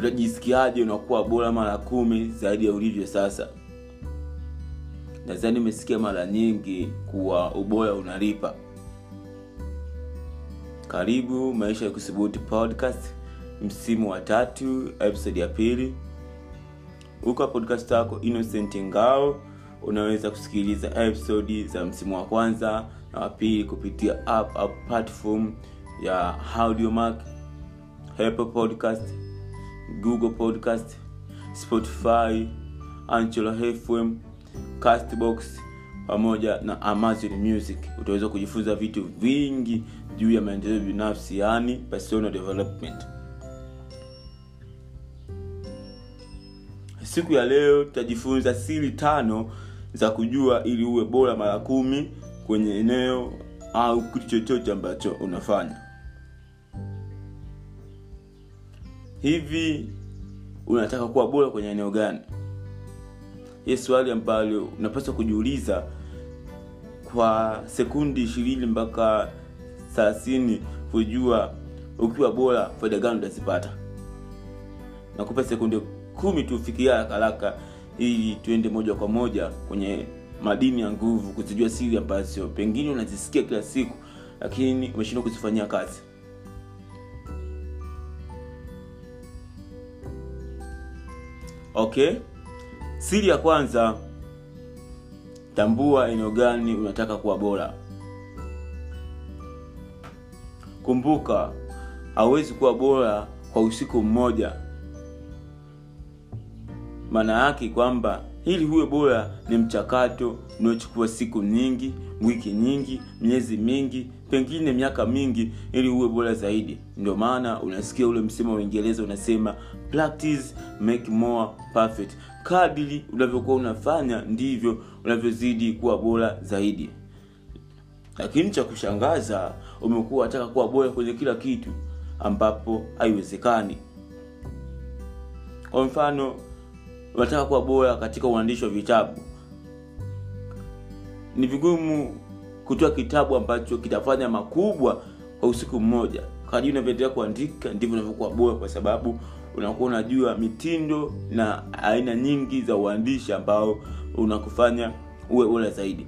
utajisikiaje unakuwa bora mara kumi zaidi ya ulivyo sasa? Nadhani umesikia mara nyingi kuwa ubora unalipa. Karibu maisha ya kusubuti podcast msimu wa tatu episode ya pili. Huko podcast yako innocent ngao unaweza kusikiliza episodi za msimu wa kwanza na wa pili kupitia app au platform ya audiomark apple podcast google podcast spotify anchor fm castbox pamoja na amazon music. Utaweza kujifunza vitu vingi juu ya maendeleo binafsi yani personal development. Siku ya leo tutajifunza siri tano za kujua ili uwe bora mara kumi kwenye eneo au kitu chochote ambacho unafanya hivi unataka kuwa bora kwenye eneo gani? Hii swali ambalo unapaswa kujiuliza kwa sekundi ishirini mpaka thelathini kujua ukiwa bora faida gani utazipata. Nakupa sekunde kumi tu fikiria ili tuende moja kwa moja kwenye madini ya nguvu kuzijua siri ambazo pengine unazisikia kila siku lakini umeshindwa kuzifanyia kazi okay? Siri ya kwanza tambua eneo gani unataka kuwa bora. Kumbuka hauwezi kuwa bora kwa usiku mmoja. Maana yake kwamba ili huwe bora ni mchakato unaochukua siku nyingi wiki nyingi miezi mingi pengine miaka mingi ili uwe bora zaidi. Ndio maana unasikia ule msemo wa uingereza unasema practice make more perfect. Kadiri unavyokuwa unafanya ndivyo unavyozidi kuwa bora zaidi. Lakini cha kushangaza umekuwa wataka kuwa bora kwenye kila kitu ambapo haiwezekani. Kwa mfano unataka kuwa bora katika uandishi wa vitabu. Ni vigumu kutoa kitabu ambacho kitafanya makubwa kwa usiku mmoja. Kadiri unavyoendelea kuandika ndivyo unavyokuwa bora kwa sababu unakuwa unajua mitindo na aina nyingi za uandishi ambao unakufanya uwe bora zaidi.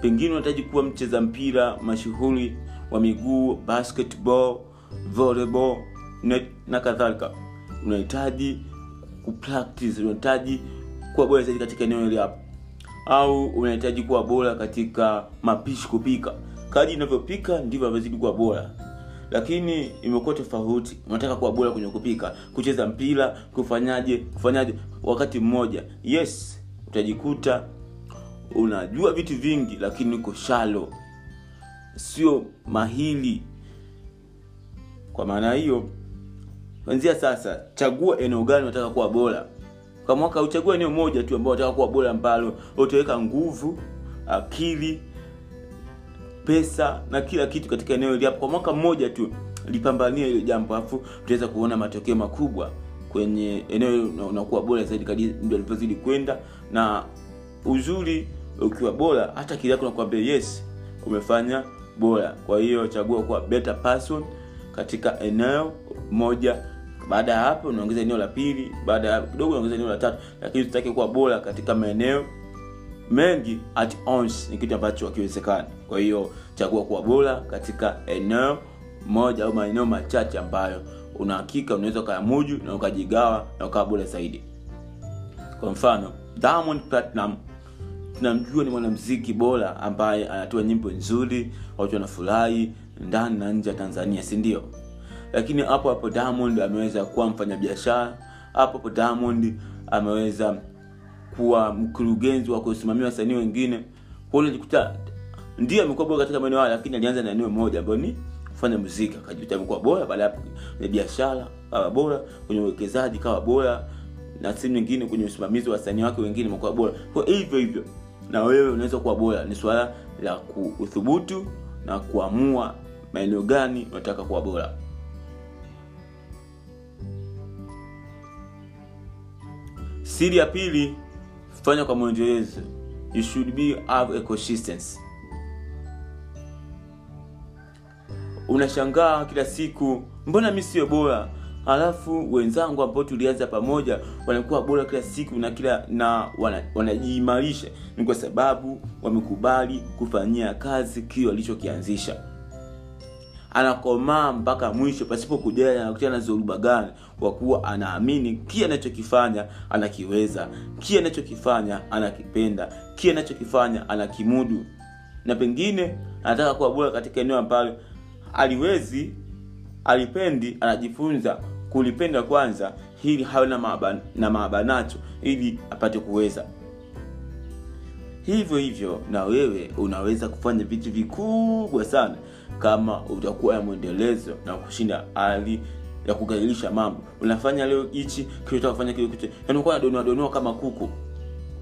Pengine unahitaji kuwa mcheza mpira mashuhuri wa miguu basketball volleyball na, na kadhalika. Unahitaji kupractice unahitaji kuwa bora zaidi katika eneo hili hapo au unahitaji kuwa bora katika mapishi kupika. Kadi unavyopika ndivyo unavyozidi kuwa bora. Lakini imekuwa tofauti. Unataka kuwa bora kwenye kupika. Kucheza mpira kufanyaje kufanyaje wakati mmoja. Yes utajikuta unajua vitu vingi lakini uko shalo sio mahili. Kwa maana hiyo kwanzia sasa chagua eneo gani unataka kuwa bora kwa mwaka uchague eneo moja tu ambao unataka kuwa bora ambalo utaweka nguvu akili pesa na kila kitu katika eneo hili hapo. Kwa mwaka mmoja tu lipambania hilo jambo alafu utaweza kuona matokeo makubwa kwenye eneo unakuwa bora zaidi kadiri ndio alivyozidi kwenda. Na uzuri ukiwa bora hata kili yako nakwambia yes umefanya bora. Kwa hiyo chagua kuwa better person katika eneo moja baada ya hapo unaongeza eneo la pili. Baada ya kidogo unaongeza eneo la tatu. Lakini tutake kuwa bora katika maeneo mengi at once ni kitu ambacho hakiwezekani. Kwa hiyo chagua kuwa bora katika eneo moja au maeneo machache ambayo unahakika unaweza ukayamuju na ukajigawa na ukawa bora zaidi. Kwa mfano diamond platinum tunamjua ni mwanamziki bora ambaye anatoa nyimbo nzuri watu wanafurahi ndani na nje ya tanzania si ndio lakini hapo hapo diamond ameweza kuwa mfanyabiashara. Hapo hapo diamond ameweza kuwa mkurugenzi wa kusimamia wasanii wengine. Kwa unajikuta ndio amekuwa bora katika maeneo hayo lakini alianza na eneo moja ambayo ni kufanya muziki. Akajikuta amekuwa bora baada hapo kwenye biashara kawa bora kwenye uwekezaji kawa bora na sehemu nyingine kwenye usimamizi wa wasanii wake wengine amekuwa bora. Kwa hivyo hivyo na wewe unaweza kuwa bora. Ni swala la kuuthubutu na kuamua maeneo gani unataka kuwa bora siri ya pili fanya kwa mwendelezo you should be have a consistency. Unashangaa kila siku mbona mi sio bora? Halafu wenzangu ambao tulianza pamoja wanakuwa bora kila siku na kila na wana- wanajiimarisha. Ni kwa sababu wamekubali kufanyia kazi kile walichokianzisha anakomaa mpaka mwisho pasipo kujali anakutana na zoruba gani kwa kuwa anaamini kile anachokifanya anakiweza kile anachokifanya anakipenda kile anachokifanya anakimudu. Na pengine anataka kuwa bora katika eneo ambalo aliwezi alipendi anajifunza kulipenda kwanza ili hawe na maaba, na maabanacho ili apate kuweza. Hivyo hivyo na wewe unaweza kufanya vitu vikubwa sana kama utakuwa na mwendelezo na kushinda hali ya kugailisha mambo. Unafanya leo hichi unakuwa unadonoa donoa kama kuku.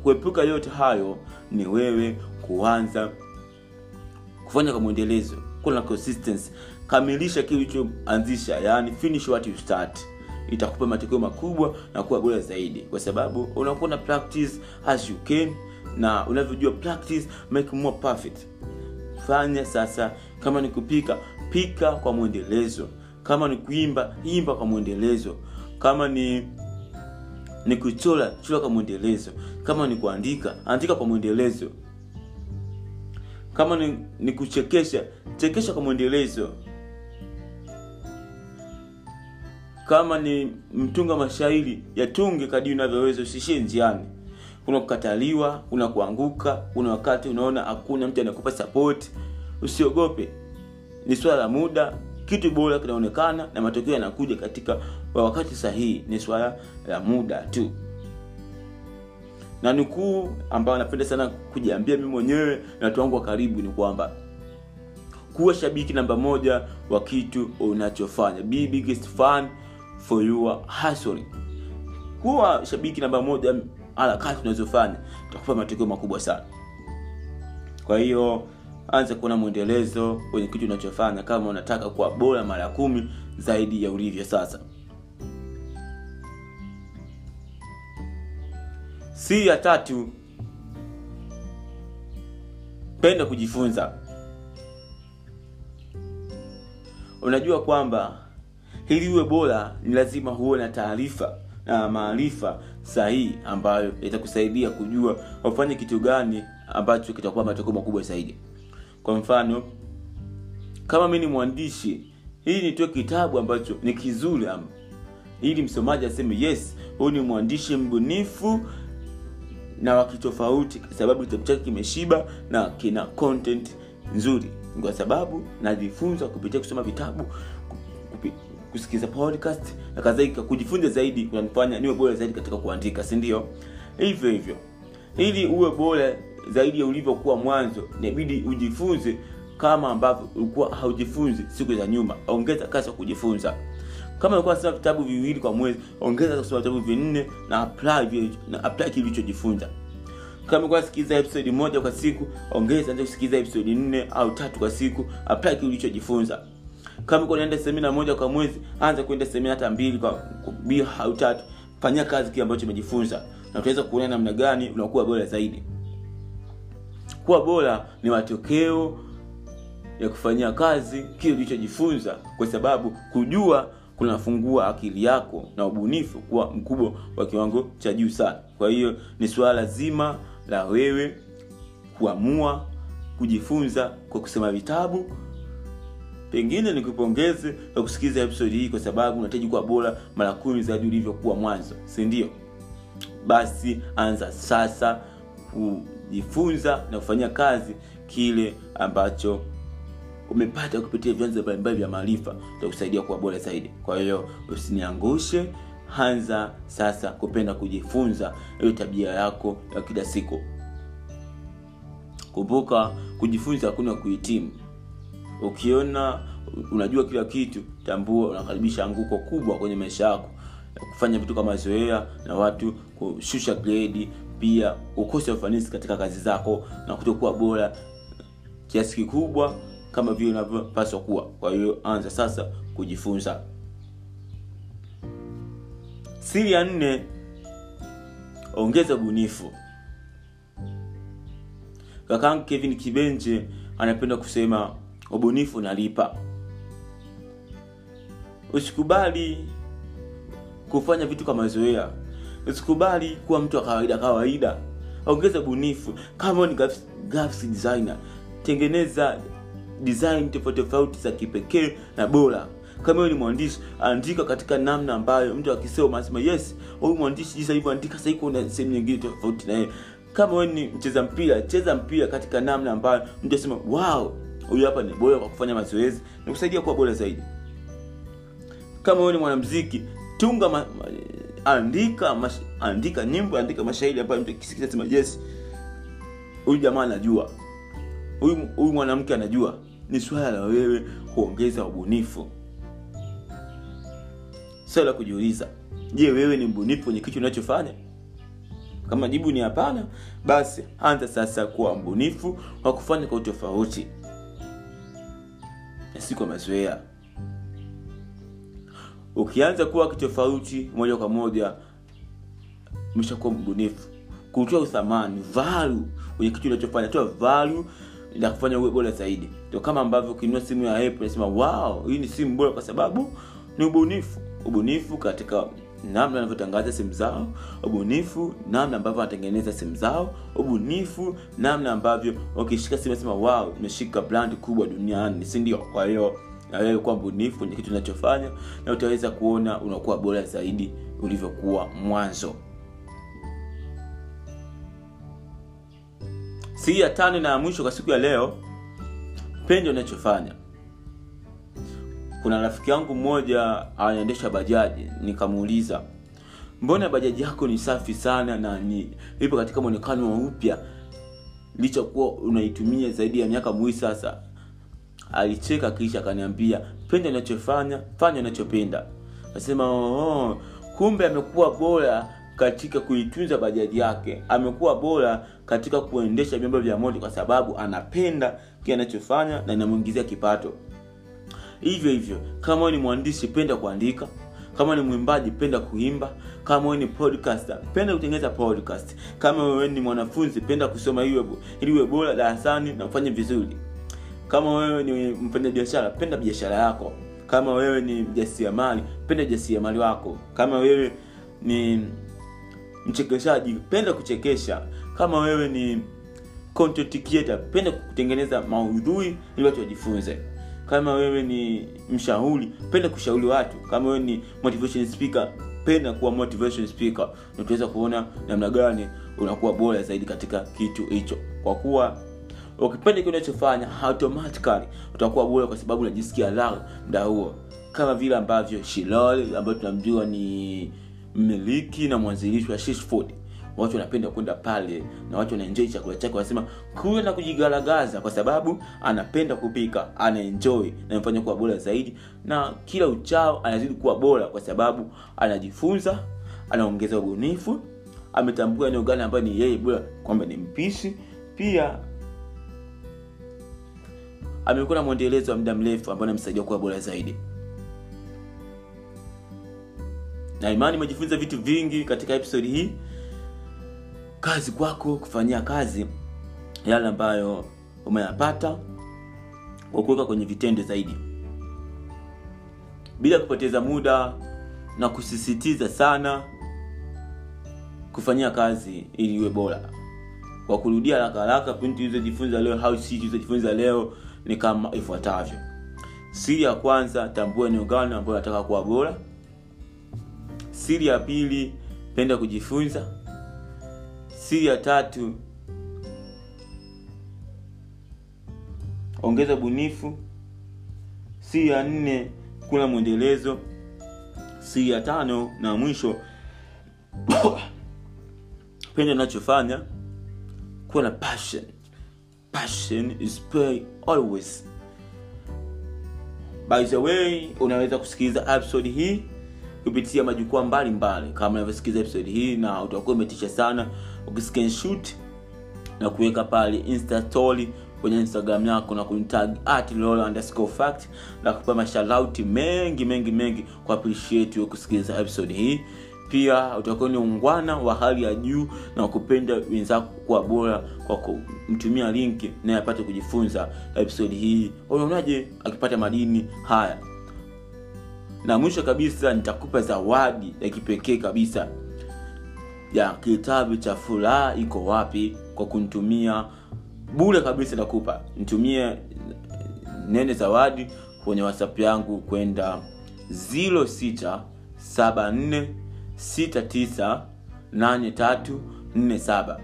Kuepuka yote hayo ni wewe kuanza kufanya kwa mwendelezo. Kuna consistency. Kamilisha kile yani finish what you start. Itakupa matokeo makubwa na kuwa bora zaidi. Kwa sababu unakuwa na practice as you can na unavyojua practice make more perfect. Fanya sasa kama ni kupika pika kwa mwendelezo. Kama ni kuimba imba kwa mwendelezo. Kama ni ni kuchora chora kwa mwendelezo. Kama ni kuandika andika kwa mwendelezo. Kama ni, ni kuchekesha chekesha kwa mwendelezo. Kama ni mtunga mashairi yatunge kadiri unavyoweza usishie njiani. Kuna kukataliwa kuna kuanguka kuna wakati unaona hakuna mtu anakupa support usiogope. Ni swala la muda kitu bora kinaonekana na matokeo yanakuja katika wakati sahihi. Ni swala la muda tu. Na nukuu ambayo napenda sana kujiambia mi mwenyewe na watu wangu wa karibu ni kwamba kuwa shabiki namba moja wa kitu unachofanya. Be biggest fan for your hustling. Kuwa shabiki namba moja harakati unazofanya itakupa matokeo makubwa sana. Kwa hiyo anza kuona mwendelezo kwenye kitu unachofanya kama unataka kuwa bora mara kumi zaidi ya ulivyo sasa. Si ya tatu. Penda kujifunza. Unajua kwamba ili uwe bora ni lazima huwe na taarifa na maarifa sahihi ambayo yatakusaidia kujua ufanye kitu gani ambacho kitakuwa matokeo makubwa zaidi kwa mfano kama mi ni mwandishi hii nitoe kitabu ambacho ni kizuri am, ili msomaji aseme yes huyu ni mwandishi mbunifu na wakitofauti kwa sababu kitabu chake kimeshiba na kina content nzuri. Kwa sababu najifunza kupitia kusoma vitabu kupi, kusikiza podcast na kadhalika kujifunza zaidi kunanifanya niwe bora zaidi katika kuandika si ndio? Hivyo hivyo. Ili uwe bora zaidi ya ulivyokuwa mwanzo. Inabidi ujifunze kama ambavyo ulikuwa haujifunzi siku za nyuma. Ongeza kasi ya kujifunza. Kama ulikuwa nasoma vitabu viwili kwa mwezi ongeza kusoma vitabu vinne na apply na apply kilichojifunza kama ulikuwa unasikiliza episode moja kwa siku ongeza anza kusikiliza episode nne au tatu kwa siku apply kilichojifunza kama ulikuwa unaenda semina moja kwa mwezi anza kuenda semina hata mbili kwa mbili au tatu. Fanyia kazi kile ambacho umejifunza. Na utaweza kuona namna gani unakuwa bora zaidi kuwa bora ni matokeo ya kufanyia kazi kile ulichojifunza kwa sababu kujua kunafungua akili yako na ubunifu kuwa mkubwa wa kiwango cha juu sana. Kwa hiyo ni suala zima la wewe kuamua kujifunza kwa kusema vitabu. Pengine nikupongeze kwa kusikiliza episodi hii kwa sababu unahitaji kuwa bora mara kumi zaidi ulivyokuwa mwanzo si ndio? Basi anza sasa kujifunza na kufanyia kazi kile ambacho umepata kupitia vyanzo mbalimbali vya maarifa itakusaidia kuwa bora zaidi. Kwa hiyo usiniangushe anza sasa kupenda kujifunza hiyo tabia yako ya kila siku. Kumbuka kujifunza hakuna kuhitimu. Ukiona unajua kila kitu tambua unakaribisha anguko kubwa kwenye maisha yako kufanya vitu kama zoea na watu kushusha gredi pia ukose ufanisi katika kazi zako na kutokuwa bora kiasi kikubwa kama vile unavyopaswa kuwa. Kwa hiyo anza sasa kujifunza. Siri ya nne ongeza ubunifu. Kakangu kevin kibenje anapenda kusema ubunifu unalipa. Usikubali kufanya vitu kwa mazoea usikubali kuwa mtu wa kawaida kawaida. Ongeza bunifu kama ni graphics, graphics designer. Tengeneza design tofauti tofauti za kipekee na bora. Kama ni mwandishi andika katika namna ambayo mtu akisoma anasema yes huyu mwandishi jinsi alivyoandika sasa kuna sehemu nyingine tofauti na kama wewe ni mcheza mpira cheza mpira katika namna ambayo mtu asema wow huyu hapa ni bora kwa kufanya mazoezi. Kusaidia kuwa bora zaidi. Kama wewe ni mwanamziki tunga ma, ma, andika mash, andika nyimbo andika mashairi ambayo mtu akisikia sema yes huyu jamaa anajua. Huyu huyu mwanamke anajua. Ni swala la wewe kuongeza ubunifu. Swala la kujiuliza je wewe ni mbunifu kwenye kitu unachofanya? Kama jibu ni hapana basi anza sasa kuwa mbunifu wa kufanya kwa utofauti. Na si kwa mazoea ukianza kuwa kitofauti moja kwa moja umeshakuwa mbunifu. Kutoa uthamani valu kwenye kitu unachofanya toa valu na kufanya uwe bora zaidi. Ndio kama ambavyo ukinunua simu ya apple nasema wow hii ni simu bora kwa sababu ni ubunifu. Ubunifu katika namna wanavyotangaza simu zao ubunifu namna ambavyo wanatengeneza simu zao ubunifu namna ambavyo ukishika simu nasema wow imeshika brand kubwa duniani si ndio? Kwa hiyo na wewe kuwa mbunifu kwenye kitu unachofanya na utaweza kuona unakuwa bora zaidi ulivyokuwa mwanzo. Siri ya tano na ya mwisho kwa siku ya leo pende unachofanya. Kuna rafiki yangu mmoja anaendesha bajaji nikamuuliza mbona bajaji yako ni safi sana na ni ipo katika mwonekano wa upya licha kuwa unaitumia zaidi ya miaka miwili sasa alicheka kisha akaniambia penda unachofanya fanya unachopenda nasema oh, kumbe amekuwa bora katika kuitunza bajaji yake. Amekuwa bora katika kuendesha vyombo vya moto kwa sababu anapenda kile anachofanya na inamwingizia kipato. Hivyo hivyo kama ni mwandishi penda kuandika. Kama ni mwimbaji penda kuimba. Kama ni podcaster penda kutengeneza podcast. Kama ni mwanafunzi penda kusoma iwe ili uwe bora darasani na ufanye vizuri kama wewe ni mpenda biashara penda biashara yako. Kama wewe ni mjasiriamali penda ujasiriamali wako. Kama wewe ni mchekeshaji penda kuchekesha. Kama wewe ni content creator penda kutengeneza maudhui ili watu wajifunze. Kama wewe ni mshauri penda kushauri watu. Kama wewe ni motivation speaker penda kuwa motivation speaker. Na utaweza kuona namna gani unakuwa bora zaidi katika kitu hicho. Kwa kuwa ukipenda kile unachofanya automatically utakuwa bure kwa sababu unajisikia raha mda huo. Kama vile ambavyo shilol ambayo tunamjua ni mmiliki na mwanzilishi wa shishford watu wanapenda kwenda pale na watu wanaenjoi chakula chake wanasema kule na kujigaragaza kwa sababu anapenda kupika anaenjoi namfanya kuwa bora zaidi. Na kila uchao anazidi kuwa bora kwa sababu anajifunza anaongeza ubunifu ametambua eneo gani ambayo ni yeye bora kwamba ni mpishi. Pia amekuwa na mwendelezo wa muda mrefu ambao anamsaidia kuwa bora zaidi. Na imani umejifunza vitu vingi katika episodi hii. Kazi kwako kufanyia kazi yale ambayo umeyapata kwa kuweka kwenye vitendo zaidi. Bila kupoteza muda na kusisitiza sana kufanyia kazi ili iwe bora. Kwa kurudia haraka haraka pointi ulizojifunza leo au si ulizojifunza leo ni kama ifuatavyo. Siri ya kwanza tambua eneo gani ambayo nataka kuwa bora. Siri ya pili penda kujifunza. Siri ya tatu ongeza bunifu siri ya nne kuna mwendelezo. Siri ya tano na mwisho penda unachofanya. Kuwa na passion passion is pay always. By the way unaweza kusikiliza episode hii kupitia majukwaa mbalimbali. Kama unavyosikiliza episode hii na utakuwa umetisha sana ukiskenshut na kuweka pale insta story kwenye instagram yako na kunitag at fact na kupa masharauti mengi mengi mengi. Kwa appreciate kusikiliza episode hii pia utakuwa ni ungwana wa hali ya juu na kupenda wenzako kuwa bora kwa kumtumia linki naye apate kujifunza episodi hii. Unaonaje akipata madini haya? Na mwisho kabisa nitakupa zawadi ya kipekee kabisa. Ya kitabu cha furaha iko wapi kwa kunitumia bure kabisa nakupa. Nitumie nene zawadi kwenye whatsapp yangu kwenda 0674698347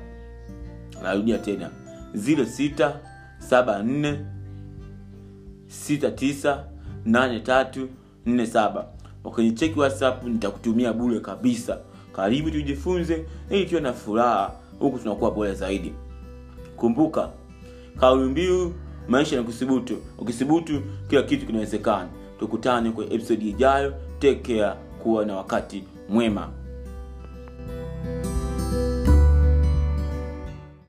narudia tena. 0674698347 ukinicheki whatsapp nitakutumia bure kabisa. Karibu tujifunze ili tuwe na furaha huku tunakuwa bora zaidi. Kumbuka kauli mbiu maisha na kusibutu. Ukisubutu kila kitu kinawezekana. Tukutane kwenye episodi ijayo. Tekea kuwa na wakati mwema